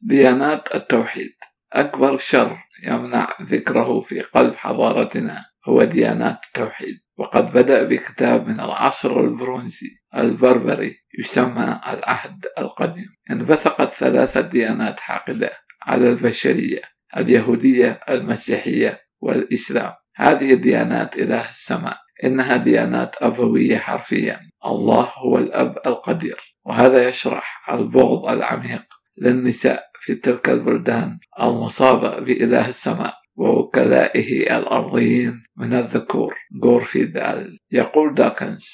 ديانات التوحيد. أكبر شر يمنع ذكره في قلب حضارتنا هو ديانات التوحيد. وقد بدأ بكتاب من العصر البرونزي البربري يسمى العهد القديم. انبثقت ثلاثة ديانات حاقدة على البشرية اليهودية المسيحية والإسلام. هذه الديانات إله السماء. إنها ديانات أبوية حرفيا. الله هو الأب القدير. وهذا يشرح البغض العميق للنساء في تلك البلدان المصابة بإله السماء ووكلائه الأرضيين من الذكور. غورفي دال يقول داكنز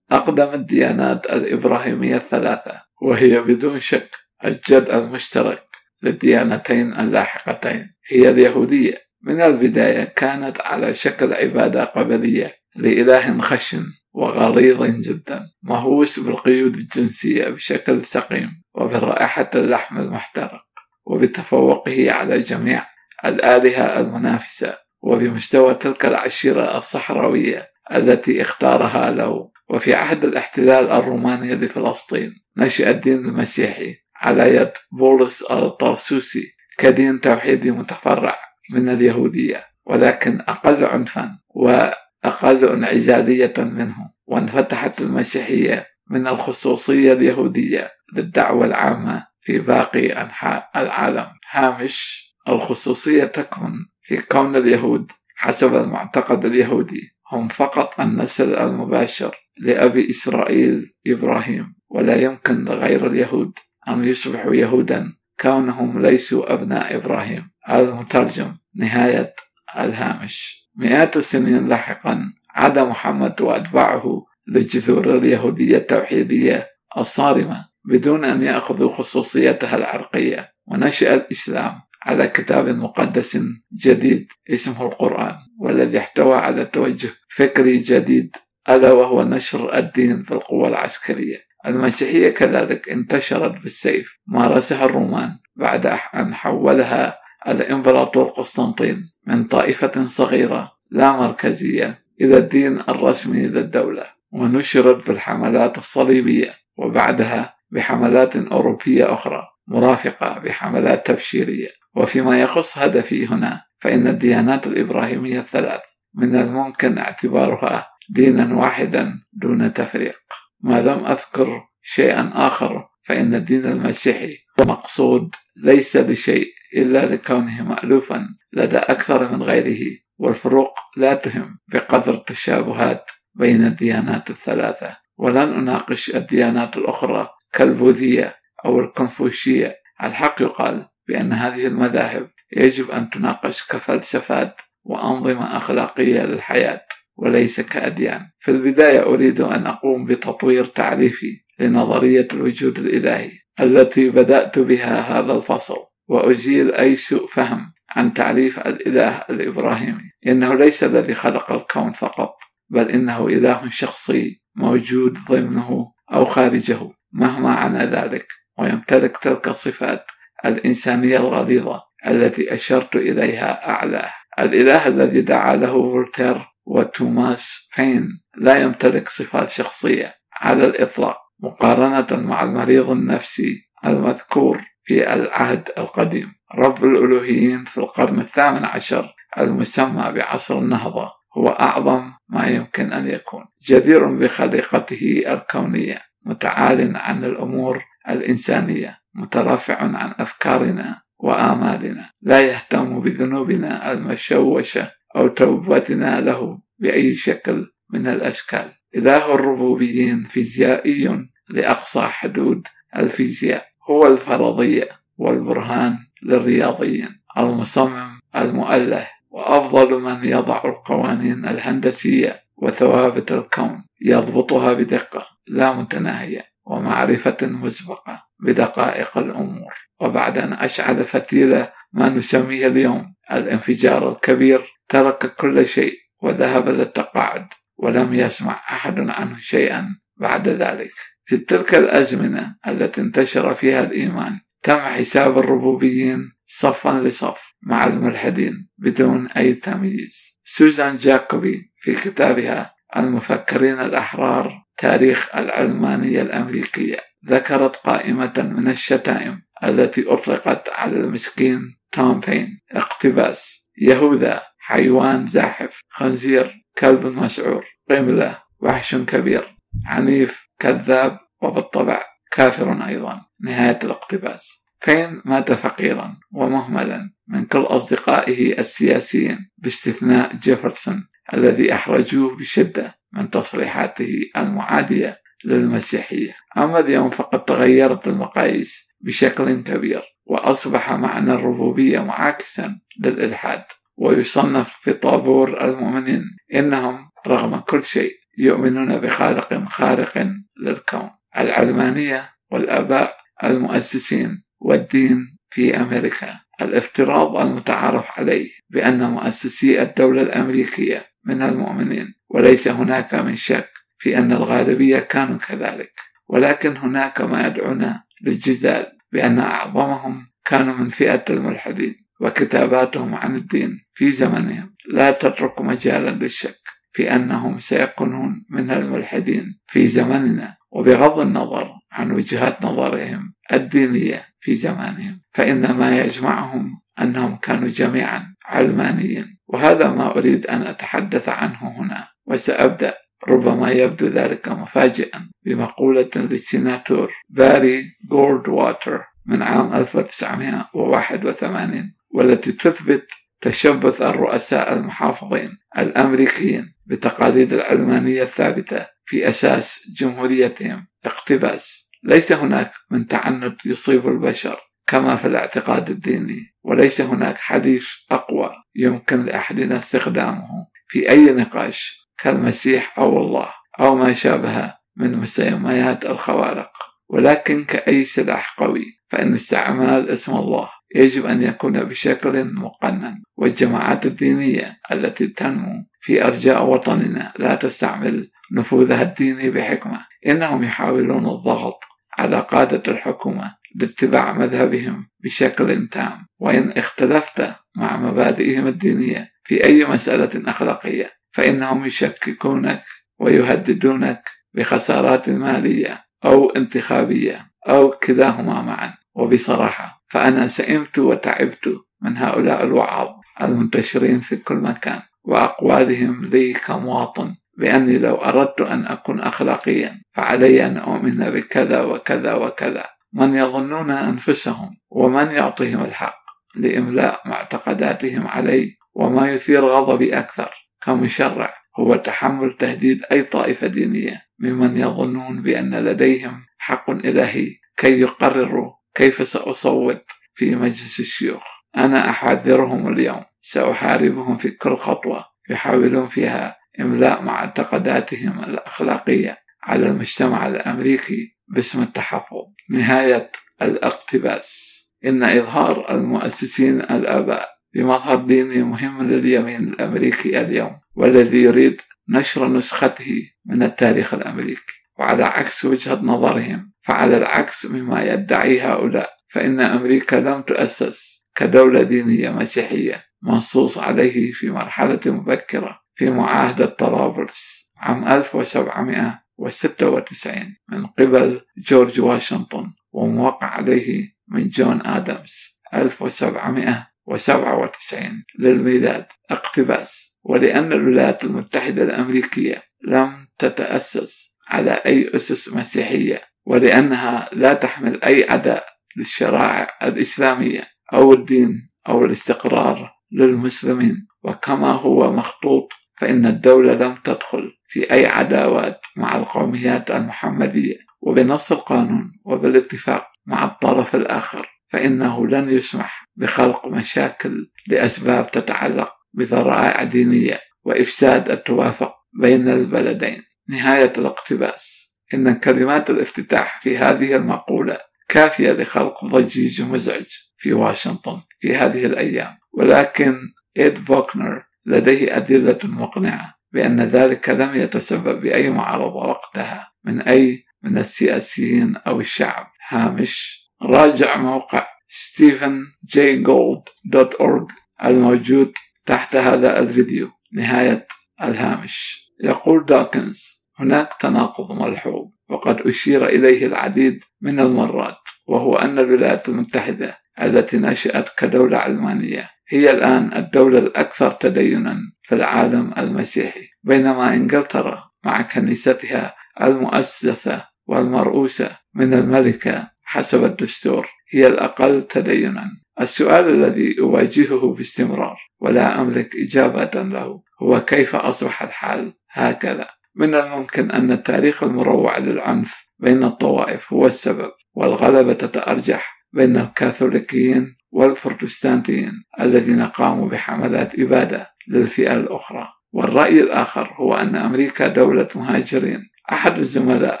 أقدم الديانات الإبراهيمية الثلاثة وهي بدون شك الجد المشترك للديانتين اللاحقتين. هي اليهودية. من البداية كانت على شكل عبادة قبلية لإله خشن وغليظ جدا مهووس بالقيود الجنسية بشكل سقيم. وبرائحة اللحم المحترق وبتفوقه على جميع الآلهة المنافسة وبمستوى تلك العشيرة الصحراوية التي اختارها له وفي عهد الاحتلال الروماني لفلسطين نشأ الدين المسيحي على يد بولس الطرسوسي كدين توحيدي متفرع من اليهودية ولكن أقل عنفا وأقل انعزالية منه وانفتحت المسيحية من الخصوصية اليهودية للدعوة العامة في باقي أنحاء العالم. هامش الخصوصية تكمن في كون اليهود حسب المعتقد اليهودي. هم فقط النسل المباشر لأبي إسرائيل إبراهيم. ولا يمكن لغير اليهود أن يصبحوا يهودا كونهم ليسوا أبناء إبراهيم. المترجم نهاية الهامش. مئات السنين لاحقا عاد محمد وأتباعه للجذور اليهودية التوحيدية الصارمة بدون أن يأخذوا خصوصيتها العرقية. ونشأ الإسلام على كتاب مقدس جديد اسمه القرآن والذي احتوى على توجه فكري جديد ألا وهو نشر الدين في القوى العسكرية. المسيحية كذلك انتشرت بالسيف مارسها الرومان بعد أن حولها الإمبراطور قسطنطين من طائفة صغيرة لا مركزية إلى الدين الرسمي للدولة. ونشرت بالحملات الصليبية وبعدها بحملات أوروبية أخرى مرافقة بحملات تبشيرية. وفيما يخص هدفي هنا فإن الديانات الإبراهيمية الثلاث من الممكن اعتبارها دينا واحدا دون تفريق. ما لم أذكر شيئا آخر فإن الدين المسيحي مقصود ليس لشيء إلا لكونه مألوفا لدى أكثر من غيره والفروق لا تهم بقدر التشابهات بين الديانات الثلاثة. ولن أناقش الديانات الأخرى كالبوذية أو الكونفوشية الحق يقال بأن هذه المذاهب يجب أن تناقش كفلسفات وأنظمة أخلاقية للحياة وليس كأديان. في البداية أريد أن أقوم بتطوير تعريفي لنظرية الوجود الإلهي التي بدأت بها هذا الفصل وأزيل أي سوء فهم عن تعريف الإله الإبراهيمي. إنه ليس الذي خلق الكون فقط بل إنه إله شخصي موجود ضمنه أو خارجه مهما عنى ذلك ويمتلك تلك الصفات الإنسانية الغليظة التي أشرت إليها أعلاه. الإله الذي دعا له فولتير وتوماس فين لا يمتلك صفات شخصية على الإطلاق مقارنة مع المريض النفسي المذكور في العهد القديم. رب الألوهيين في القرن الثامن عشر المسمى بعصر النهضة. هو أعظم ما يمكن أن يكون. جدير بخليقته الكونية متعال عن الأمور الإنسانية مترافع عن أفكارنا وآمالنا لا يهتم بذنوبنا المشوشة أو توبتنا له بأي شكل من الأشكال. إله الربوبيين فيزيائي لأقصى حدود الفيزياء هو الفرضية والبرهان للرياضيين المصمم المؤله وأفضل من يضع القوانين الهندسية وثوابت الكون يضبطها بدقة لا متناهية ومعرفة مسبقة بدقائق الأمور. وبعد أن أشعل فتيل ما نسميه اليوم الانفجار الكبير ترك كل شيء وذهب للتقاعد ولم يسمع أحد عنه شيئا بعد ذلك. في تلك الأزمنة التي انتشر فيها الإيمان تم حساب الربوبيين صفا لصف مع الملحدين بدون أي تمييز. سوزان جاكوبي في كتابها المفكرين الأحرار تاريخ العلمانية الأمريكية. ذكرت قائمة من الشتائم التي أطلقت على المسكين توم بين. اقتباس يهوذا حيوان زاحف خنزير كلب مسعور قملة وحش كبير عنيف كذاب وبالطبع كافر أيضا نهاية الاقتباس. بين مات فقيرا ومهملا من كل أصدقائه السياسيين باستثناء جيفرسون الذي أحرجوه بشدة من تصريحاته المعادية للمسيحية. أما اليوم فقد تغيرت المقاييس بشكل كبير وأصبح معنى الربوبية معاكسا للإلحاد. ويصنف في طابور المؤمنين إنهم رغم كل شيء يؤمنون بخالق خارق للكون. العلمانية والآباء المؤسسين والدين في أمريكا. الافتراض المتعارف عليه بأن مؤسسي الدولة الأمريكية من المؤمنين وليس هناك من شك في أن الغالبية كانوا كذلك. ولكن هناك ما يدعونا للجدال بأن أعظمهم كانوا من فئة الملحدين وكتاباتهم عن الدين في زمنهم. لا تترك مجالا للشك في أنهم سيكونون من الملحدين في زمننا. وبغض النظر عن وجهات نظرهم الدينية في زمانهم فإن ما يجمعهم أنهم كانوا جميعا علمانيين. وهذا ما أريد أن أتحدث عنه هنا وسأبدأ ربما يبدو ذلك مفاجئا بمقولة للسيناتور باري جولد واتر من عام 1981 والتي تثبت تشبث الرؤساء المحافظين الأمريكيين بتقاليد العلمانية الثابتة في أساس جمهوريتهم اقتباس. ليس هناك من تعنت يصيب البشر كما في الاعتقاد الديني وليس هناك حديث أقوى يمكن لأحدنا استخدامه في أي نقاش كالمسيح أو الله أو ما شابه من مسميات الخوارق. ولكن كأي سلاح قوي فإن استعمال اسم الله يجب أن يكون بشكل مقنن. والجماعات الدينية التي تنمو في أرجاء وطننا لا تستعمل نفوذها الديني بحكمة. إنهم يحاولون الضغط على قادة الحكومة باتباع مذهبهم بشكل تام وإن اختلفت مع مبادئهم الدينية في أي مسألة أخلاقية فإنهم يشككونك ويهددونك بخسارات مالية أو انتخابية أو كلاهما معا. وبصراحة فأنا سئمت وتعبت من هؤلاء الوعظ المنتشرين في كل مكان وأقوالهم لي كمواطن. بأني لو أردت أن أكون أخلاقيا فعلي أن أؤمن بكذا وكذا وكذا. من يظنون أنفسهم ومن يعطيهم الحق لإملاء معتقداتهم علي وما يثير غضبي أكثر كمشرع هو تحمل تهديد أي طائفة دينية. ممن يظنون بأن لديهم حق إلهي كي يقرروا كيف سأصوت في مجلس الشيوخ. أنا أحذرهم اليوم سأحاربهم في كل خطوة يحاولون فيها إملاء معتقداتهم الأخلاقية على المجتمع الأمريكي باسم التحفظ. نهاية الاقتباس. إن إظهار المؤسسين الآباء بمظهر ديني مهم لليمين الأمريكي اليوم والذي يريد نشر نسخته من التاريخ الأمريكي. وعلى عكس وجهة نظرهم فعلى العكس مما يدعي هؤلاء فإن أمريكا لم تؤسس كدولة دينية مسيحية منصوص عليه في مرحلة مبكرة. في معاهدة طرابلس عام 1796 من قبل جورج واشنطن وموقع عليه من جون آدمز 1797 للميلاد. اقتباس ولأن الولايات المتحدة الأمريكية لم تتأسس على أي أسس مسيحية ولأنها لا تحمل أي عداء للشرائع الإسلامية أو الدين أو الاستقرار للمسلمين وكما هو مخطوط فإن الدولة لم تدخل في أي عداوات مع القوميات المحمدية. وبنص القانون وبالاتفاق مع الطرف الآخر فإنه لن يسمح بخلق مشاكل لأسباب تتعلق بذرائع دينية وإفساد التوافق بين البلدين. نهاية الاقتباس. إن كلمات الافتتاح في هذه المقولة كافية لخلق ضجيج مزعج في واشنطن في هذه الأيام. ولكن إيد فوكنر لديه أدلة مقنعة بأن ذلك لم يتسبب بأي معارضة وقتها من أي من السياسيين أو الشعب. هامش راجع موقع ستيفن جي جولد dot org الموجود تحت هذا الفيديو. نهاية الهامش. يقول داكنز هناك تناقض ملحوظ وقد أشير إليه العديد من المرات وهو أن الولايات المتحدة التي نشأت كدولة علمانية هي الآن الدولة الأكثر تدينا في العالم المسيحي. بينما إنجلترا مع كنيستها المؤسسة والمرؤوسة من الملكة حسب الدستور هي الأقل تدينا. السؤال الذي أواجهه باستمرار ولا أملك إجابة له هو كيف أصبح الحال هكذا؟ من الممكن أن التاريخ المروع للعنف بين الطوائف هو السبب والغلبة تتأرجح بين الكاثوليكيين والبروتستانتيين الذين قاموا بحملات إبادة للفئة الأخرى. والرأي الآخر هو أن أمريكا دولة مهاجرين. أحد الزملاء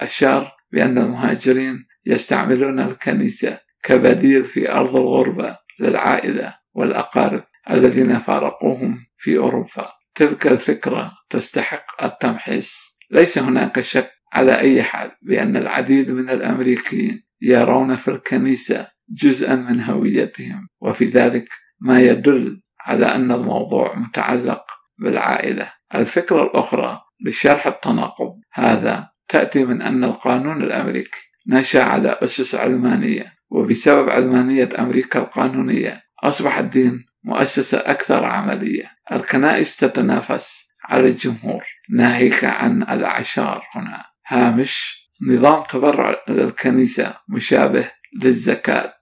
أشار بأن المهاجرين يستعملون الكنيسة كبديل في أرض الغربة للعائلة والأقارب الذين فارقوهم في أوروبا. تلك الفكرة تستحق التمحيص. ليس هناك شك على أي حال بأن العديد من الأمريكيين يرون في الكنيسة جزءا من هويتهم وفي ذلك ما يدل على أن الموضوع متعلق بالعائلة. الفكرة الأخرى لشرح التناقض هذا تأتي من أن القانون الأمريكي نشأ على أسس علمانية وبسبب علمانية أمريكا القانونية أصبح الدين مؤسسة أكثر عملية. الكنائس تتنافس على الجمهور ناهيك عن الأعشار هنا. هامش نظام تبرع للكنيسة مشابه للزكاة.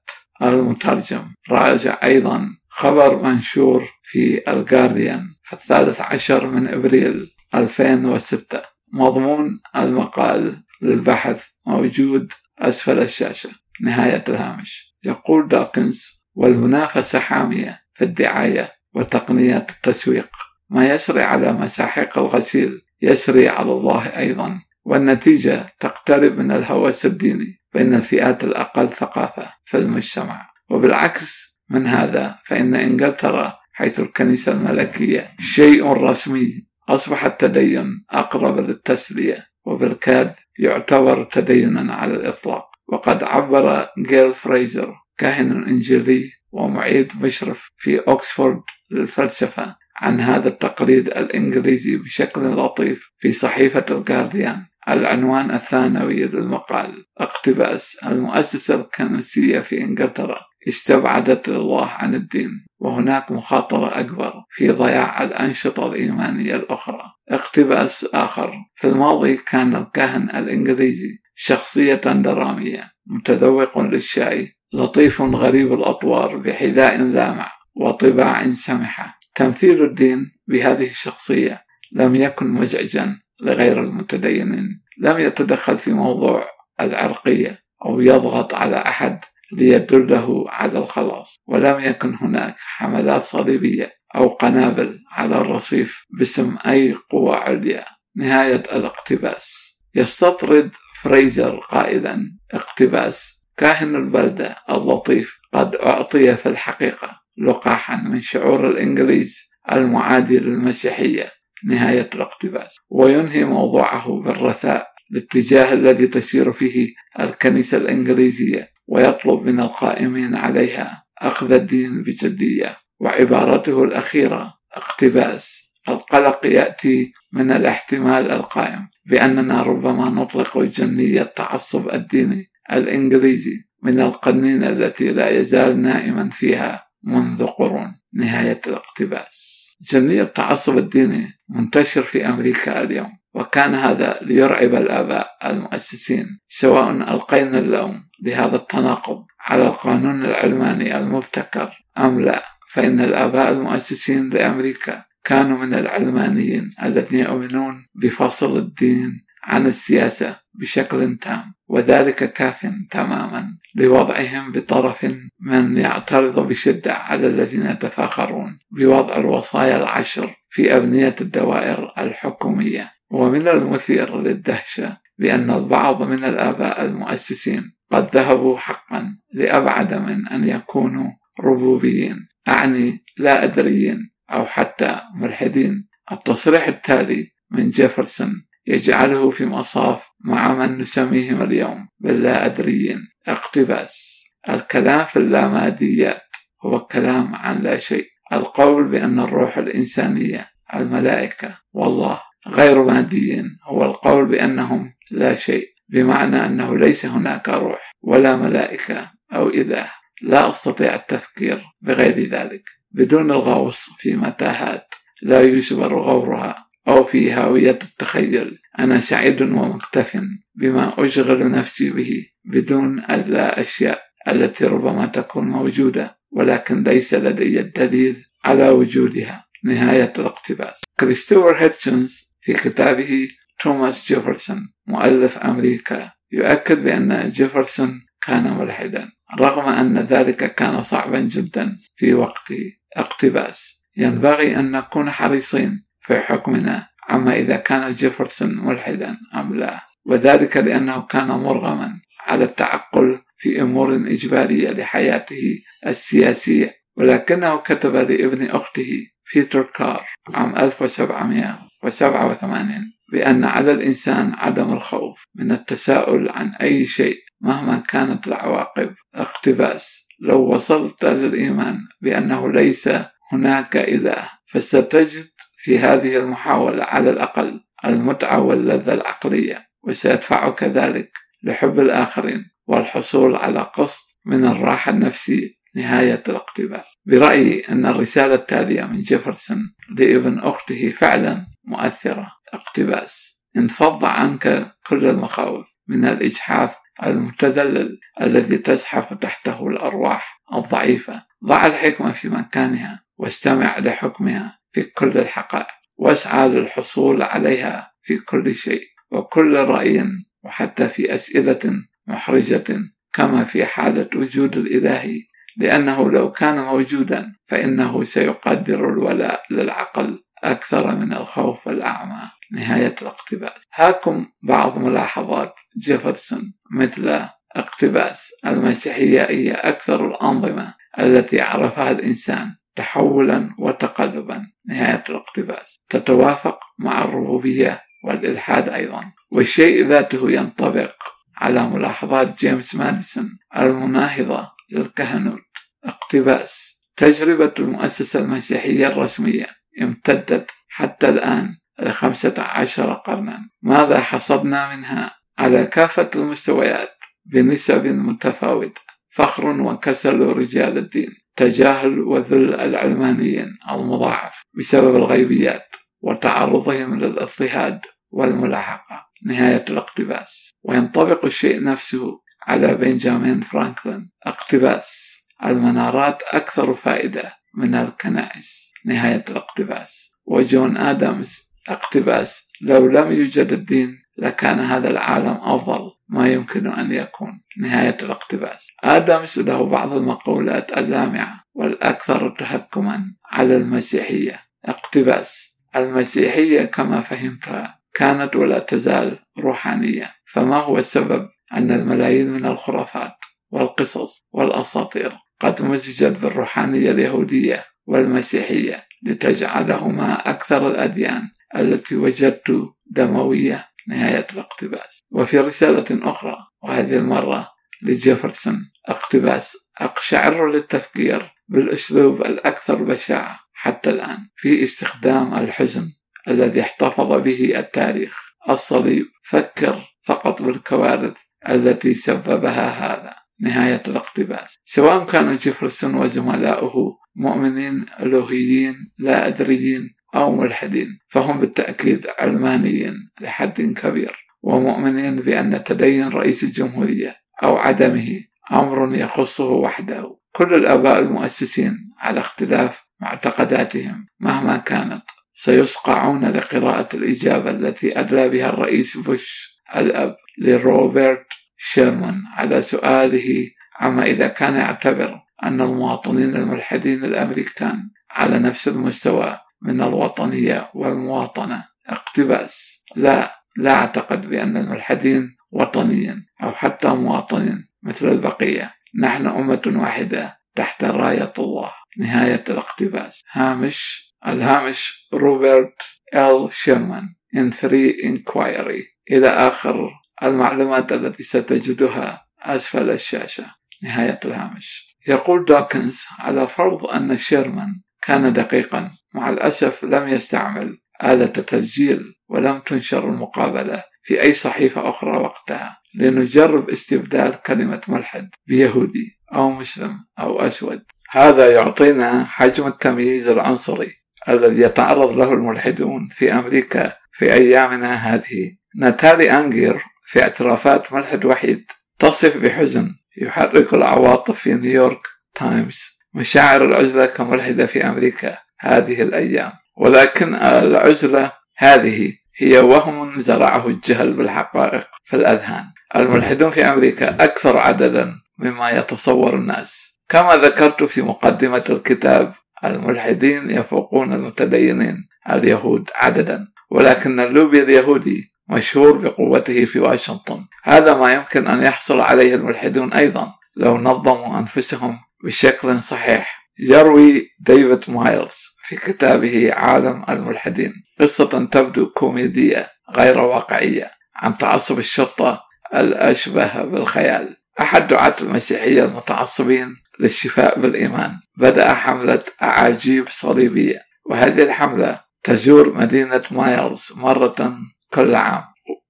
المترجم راجع أيضا خبر منشور في الجارديان في الثالث عشر من إبريل 2006 مضمون المقال للبحث موجود أسفل الشاشة. نهاية الهامش. يقول داكنز والمنافسة حامية في الدعاية وتقنيات التسويق. ما يسري على مساحيق الغسيل يسري على الله أيضا. والنتيجة تقترب من الهوس الديني بين الفئات الأقل ثقافة في المجتمع وبالعكس من هذا فإن إنجلترا حيث الكنيسة الملكية شيء رسمي. أصبح التدين أقرب للتسلية وبالكاد يعتبر تدينا على الإطلاق. وقد عبر جيل فريزر كاهن إنجيلي ومعيد مشرف في أكسفورد للفلسفة عن هذا التقليد الإنجليزي بشكل لطيف في صحيفة الجارديان العنوان الثانوي للمقال. اقتباس المؤسسة الكنسية في إنجلترا استبعدت الله عن الدين وهناك مخاطرة أكبر في ضياع الأنشطة الإيمانية الأخرى. اقتباس آخر في الماضي كان الكاهن الإنجليزي شخصية درامية متذوق للشاي لطيف غريب الأطوار بحذاء لامع وطباع سمحة. تمثيل الدين بهذه الشخصية لم يكن مزعجا. لغير المتدينين. لم يتدخل في موضوع العرقية أو يضغط على أحد ليدله على الخلاص. ولم يكن هناك حملات صليبية أو قنابل على الرصيف باسم أي قوة عليا. نهاية الاقتباس. يستطرد فريزر قائلا اقتباس. كاهن البلدة اللطيف قد أعطي في الحقيقة لقاحا من شعور الإنجليز المعادي للمسيحية. نهاية الاقتباس. وينهي موضوعه بالرثاء الاتجاه الذي تسير فيه الكنيسة الإنجليزية ويطلب من القائمين عليها أخذ الدين بجدية وعبارته الأخيرة اقتباس. القلق يأتي من الاحتمال القائم بأننا ربما نطلق جنية التعصب الديني الإنجليزي من القنينة التي لا يزال نائما فيها منذ قرون. نهاية الاقتباس. جنية التعصب الديني منتشر في أمريكا اليوم وكان هذا ليرعب الآباء المؤسسين سواء ألقينا اللوم لهذا التناقض على القانون العلماني المبتكر أم لا فإن الآباء المؤسسين لأمريكا كانوا من العلمانيين الذين يؤمنون بفصل الدين عن السياسة بشكل تام وذلك كاف تماما لوضعهم بطرف من يعترض بشدة على الذين يتفاخرون بوضع الوصايا العشر في أبنية الدوائر الحكومية. ومن المثير للدهشة بأن البعض من الآباء المؤسسين قد ذهبوا حقا لأبعد من أن يكونوا ربوبيين أعني لا أدريين أو حتى ملحدين. التصريح التالي من جيفرسون يجعله في مصاف مع من نسميهم اليوم باللا أدريين اقتباس الكلام في اللاماديات هو الكلام عن لا شيء. القول بأن الروح الإنسانية الملائكة والله غير ماديين هو القول بأنهم لا شيء بمعنى أنه ليس هناك روح ولا ملائكة أو إله لا أستطيع التفكير بغير ذلك. بدون الغوص في متاهات لا يجبر غورها. أو في هاوية التخيل أنا سعيد ومكتف بما أشغل نفسي به بدون اللا أشياء التي ربما تكون موجودة ولكن ليس لدي الدليل على وجودها. نهاية الاقتباس. كريستوفر هيتشنز في كتابه توماس جيفرسون مؤلف أمريكا يؤكد بأن جيفرسون كان ملحدا رغم أن ذلك كان صعبا جدا في وقته. اقتباس. ينبغي أن نكون حريصين في حكمنا. عما إذا كان جيفرسون ملحدا أم لا. وذلك لأنه كان مرغما على التعقل في أمور إجبارية لحياته السياسية. ولكنه كتب لابن أخته بيتر كار عام 1787 بأن على الإنسان عدم الخوف من التساؤل عن أي شيء مهما كانت العواقب. اقتباس. لو وصلت للإيمان بأنه ليس هناك إله فستجد في هذه المحاولة على الأقل المتعة واللذة العقلية وسيدفعك ذلك لحب الآخرين والحصول على قسط من الراحة النفسية نهاية الاقتباس. برأيي أن الرسالة التالية من جيفرسون لابن أخته فعلا مؤثرة. اقتباس انفض عنك كل المخاوف من الإجحاف المتذلل الذي تزحف تحته الأرواح الضعيفة ضع الحكمة في مكانها واستمع لحكمها في كل الحقائق واسعى للحصول عليها في كل شيء وكل رأي وحتى في أسئلة محرجة كما في حالة وجود الإله لأنه لو كان موجودا فإنه سيقدر الولاء للعقل أكثر من الخوف الأعمى. نهاية الاقتباس. هاكم بعض ملاحظات جيفرسون مثل اقتباس المسيحية هي أكثر الأنظمة التي عرفها الإنسان. تحولا وتقلبا نهاية الاقتباس. تتوافق مع الربوبية والإلحاد أيضا. والشيء ذاته ينطبق على ملاحظات جيمس ماديسون المناهضة للكهنوت. اقتباس تجربة المؤسسة المسيحية الرسمية امتدت حتى الآن لخمسة عشر قرنا. ماذا حصدنا منها؟ على كافة المستويات بنسب متفاوتة. فخر وكسل رجال الدين. تجاهل وذل العلمانيين المضاعف بسبب الغيبيات وتعرضهم للاضطهاد والملاحقة. نهاية الاقتباس. وينطبق الشيء نفسه على بنجامين فرانكلين. اقتباس. المنارات أكثر فائدة من الكنائس. نهاية الاقتباس. وجون آدمز اقتباس. لو لم يوجد الدين لكان هذا العالم أفضل. ما يمكن أن يكون نهاية الاقتباس. آدمز له بعض المقولات اللامعة والأكثر تهكما على المسيحية. اقتباس المسيحية كما فهمتها كانت ولا تزال روحانية فما هو السبب؟ أن الملايين من الخرافات والقصص والأساطير قد مزجت بالروحانية اليهودية والمسيحية لتجعلهما أكثر الأديان التي وجدت دموية. نهاية الاقتباس. وفي رسالة أخرى وهذه المرة لجيفرسون اقتباس أقشعر للتفكير بالأسلوب الأكثر بشاعة حتى الآن في استخدام الحزن الذي احتفظ به التاريخ. الصليب فكر فقط بالكوارث التي سببها هذا. نهاية الاقتباس. سواء كان جيفرسون وزملاؤه مؤمنين ألوهيين لا أدريين أو ملحدين. فهم بالتأكيد علمانيين لحد كبير ومؤمنين بأن تدين رئيس الجمهورية أو عدمه أمر يخصه وحده. كل الآباء المؤسسين على اختلاف معتقداتهم مهما كانت سيصقعون لقراءة الإجابة التي أدلى بها الرئيس بوش الأب لروبرت شيرمان على سؤاله عما إذا كان يعتبر أن المواطنين الملحدين الأمريكان على نفس المستوى من الوطنية والمواطنة. اقتباس. لا لا أعتقد بأن الملحدين وطنيين أو حتى مواطنين مثل البقية. نحن أمة واحدة تحت راية الله. نهاية الاقتباس. هامش الهامش روبرت إل شيرمان. In free inquiry. إلى آخر المعلومات التي ستجدها أسفل الشاشة. نهاية الهامش. يقول دوكنز على فرض أن شيرمان كان دقيقا. مع الأسف لم يستعمل آلة تسجيل ولم تنشر المقابلة في أي صحيفة أخرى وقتها. لنجرب استبدال كلمة ملحد بيهودي أو مسلم أو أسود. هذا يعطينا حجم التمييز العنصري الذي يتعرض له الملحدون في أمريكا في أيامنا هذه. ناتالي أنجير في اعترافات ملحد وحيد تصف بحزن يحرك العواطف في نيويورك تايمز مشاعر العزلة كملحدة في أمريكا. هذه الأيام. ولكن العزلة هذه هي وهم زرعه الجهل بالحقائق في الأذهان. الملحدون في أمريكا أكثر عددا مما يتصور الناس. كما ذكرت في مقدمة الكتاب الملحدين يفوقون المتدينين اليهود عددا. ولكن اللوبي اليهودي مشهور بقوته في واشنطن. هذا ما يمكن أن يحصل عليه الملحدون أيضا لو نظموا أنفسهم بشكل صحيح. يروي ديفيد مايلز. في كتابه عالم الملحدين. قصة تبدو كوميدية غير واقعية عن تعصب الشرطة الأشبه بالخيال. أحد دعاة المسيحية المتعصبين للشفاء بالإيمان. بدأ حملة أعاجيب صليبية. وهذه الحملة تزور مدينة مايلز مرة كل عام.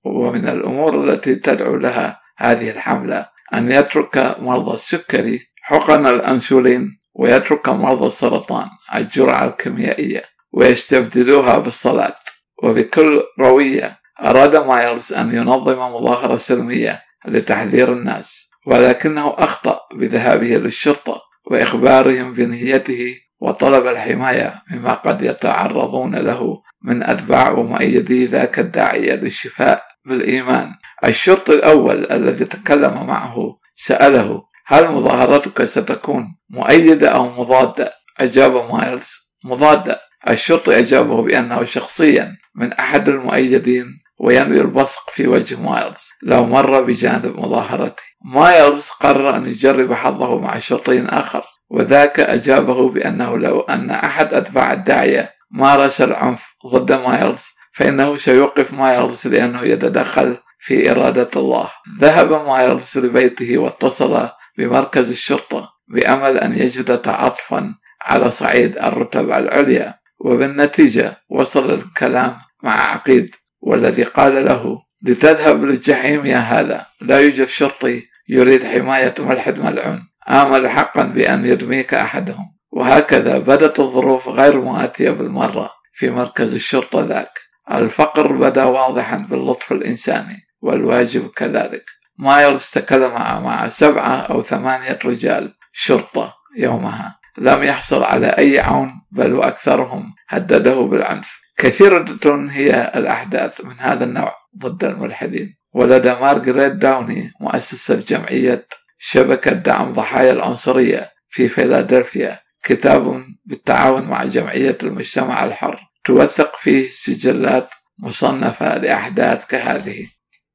ومن الأمور التي تدعو لها هذه الحملة أن يترك مرضى السكري حقن الأنسولين ويترك مرضى السرطان الجرعة الكيميائية ويستبدلوها بالصلاة. وبكل روية أراد مايلز أن ينظم مظاهرة سلمية لتحذير الناس ولكنه أخطأ بذهابه للشرطة وإخبارهم بنيته وطلب الحماية مما قد يتعرضون له من أتباع ومؤيدي ذاك الداعية للشفاء بالإيمان. الشرطي الأول الذي تكلم معه سأله هل مظاهرتك ستكون مؤيدة أو مضادة؟ أجاب مايلز. مضادة. الشرطي أجابه بأنه شخصيا من أحد المؤيدين وينوي البصق في وجه مايلز. لو مر بجانب مظاهرته. مايلز قرر أن يجرب حظه مع شرطي آخر وذاك أجابه بأنه لو أن أحد أتباع الداعية مارس العنف ضد مايلز فإنه سيوقف مايلز لأنه يتدخل في إرادة الله. ذهب مايلز لبيته واتصل بمركز الشرطة بأمل أن يجد تعاطفا على صعيد الرتب العليا. وبالنتيجة وصل الكلام مع عقيد والذي قال له لتذهب للجحيم يا هذا لا يوجد شرطي يريد حماية ملحد ملعون. آمل حقا بأن يدميك أحدهم. وهكذا بدت الظروف غير مؤاتية بالمرة في مركز الشرطة ذاك. الفقر بدا واضحا باللطف الإنساني والواجب كذلك. مايلز تكلم مع سبعة أو ثمانية رجال شرطة يومها. لم يحصل على أي عون بل وأكثرهم هدده بالعنف. كثيرة هي الأحداث من هذا النوع ضد الملحدين. ولدى مارغريت داوني مؤسسة جمعية شبكة دعم ضحايا العنصرية في فيلادلفيا كتاب بالتعاون مع جمعية المجتمع الحر توثق فيه سجلات مصنفة لأحداث كهذه.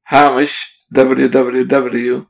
هامش www.fsgp.org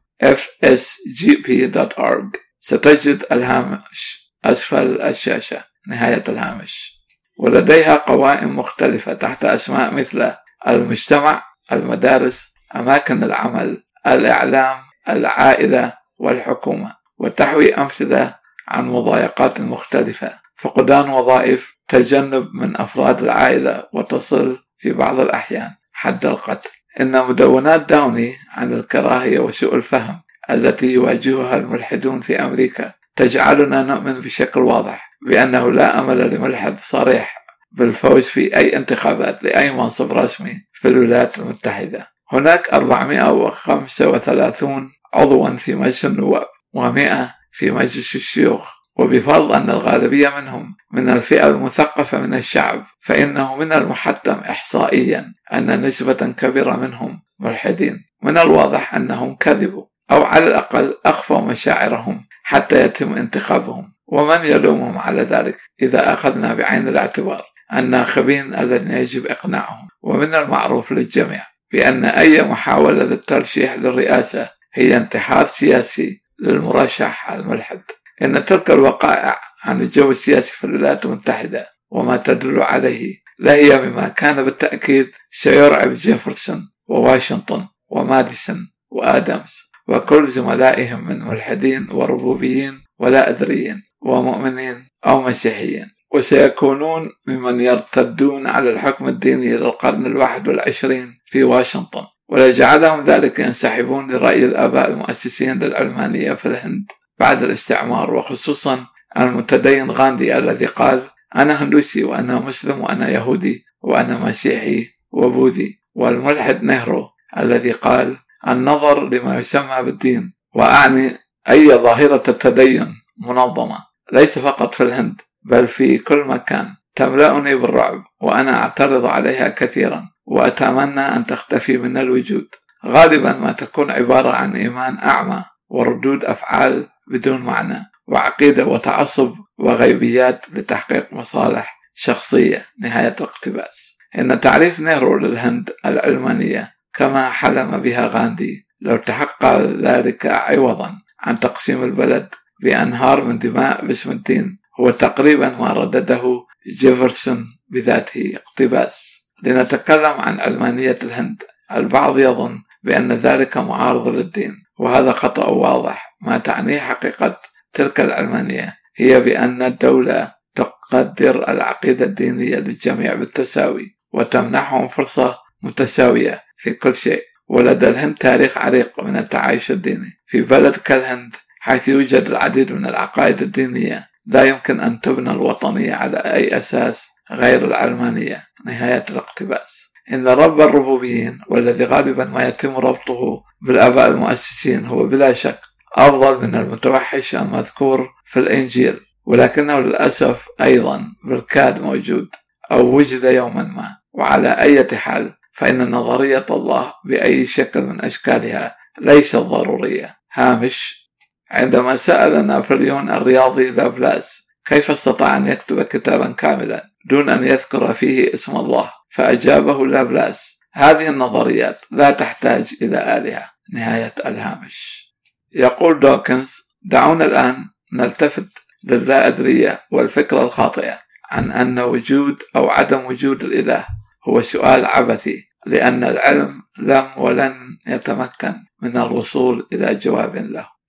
ستجد الهامش أسفل الشاشة نهاية الهامش. ولديها قوائم مختلفة تحت أسماء مثل المجتمع المدارس أماكن العمل الإعلام العائلة والحكومة. وتحوي أمثلة عن مضايقات مختلفة. فقدان وظائف تجنب من أفراد العائلة وتصل في بعض الأحيان حد القتل. إن مدونات داوني عن الكراهية وسوء الفهم التي يواجهها الملحدون في أمريكا تجعلنا نؤمن بشكل واضح بأنه لا أمل لملحد صريح بالفوز في أي انتخابات لأي منصب رسمي في الولايات المتحدة. هناك 435 عضوا في مجلس النواب و100 في مجلس الشيوخ. وبفرض أن الغالبية منهم من الفئة المثقفة من الشعب فإنه من المحتم إحصائيا أن نسبة كبيرة منهم ملحدين. من الواضح أنهم كذبوا أو على الأقل أخفوا مشاعرهم حتى يتم انتخابهم. ومن يلومهم على ذلك إذا أخذنا بعين الاعتبار الناخبين الذين يجب إقناعهم. ومن المعروف للجميع بأن أي محاولة للترشيح للرئاسة هي انتحار سياسي للمرشح الملحد. إن تلك الوقائع عن الجو السياسي في الولايات المتحدة وما تدل عليه لا هي مما كان بالتأكيد سيرعب جيفرسون وواشنطن وماديسون وآدمز وكل زملائهم من ملحدين وربوبيين ولا أدريين ومؤمنين أو مسيحيين وسيكونون ممن يرتدون على الحكم الديني للقرن الواحد والعشرين في واشنطن ولجعلهم ذلك ينسحبون لرأي الآباء المؤسسين للعلمانية في الهند بعد الاستعمار وخصوصا المتدين غاندي الذي قال أنا هندوسي وأنا مسلم وأنا يهودي وأنا مسيحي وبوذي. والملحد نهرو الذي قال النظر لما يسمى بالدين وأعني أي ظاهرة التدين منظمة ليس فقط في الهند بل في كل مكان. تملأني بالرعب وأنا أعترض عليها كثيرا وأتمنى أن تختفي من الوجود. غالبا ما تكون عبارة عن إيمان أعمى وردود أفعال بدون معنى وعقيدة وتعصب وغيبيات لتحقيق مصالح شخصية نهاية الاقتباس إن تعريف نهرو للهند العلمانية كما حلم بها غاندي لو تحقق ذلك عوضا عن تقسيم البلد بأنهار من دماء باسم الدين هو تقريبا ما ردده جيفرسون بذاته اقتباس. لنتكلم عن علمانية الهند البعض يظن بأن ذلك معارض للدين. وهذا خطأ واضح ما تعنيه حقيقة تلك العلمانية هي بأن الدولة تقدر العقيدة الدينية للجميع بالتساوي وتمنحهم فرصة متساوية في كل شيء ولدى الهند تاريخ عريق من التعايش الديني. في بلد كالهند حيث يوجد العديد من العقائد الدينية لا يمكن أن تبنى الوطنية على أي أساس غير العلمانية نهاية الاقتباس. إن رب الربوبيين والذي غالبا ما يتم ربطه بالآباء المؤسسين هو بلا شك أفضل من المتوحش المذكور في الإنجيل ولكنه للأسف أيضا بالكاد موجود أو وجد يوما ما. وعلى أي حال فإن نظرية الله بأي شكل من أشكالها ليست ضرورية. هامش عندما سأل نابليون الرياضي لابلاس كيف استطاع أن يكتب كتابا كاملا دون أن يذكر فيه اسم الله فأجابه لابلاس هذه النظريات لا تحتاج إلى آلهة. نهاية الهامش. يقول دوكنز دعونا الآن نلتفت لللا أدرية والفكرة الخاطئة عن أن وجود أو عدم وجود الإله هو سؤال عبثي لأن العلم لم ولن يتمكن من الوصول إلى جواب له.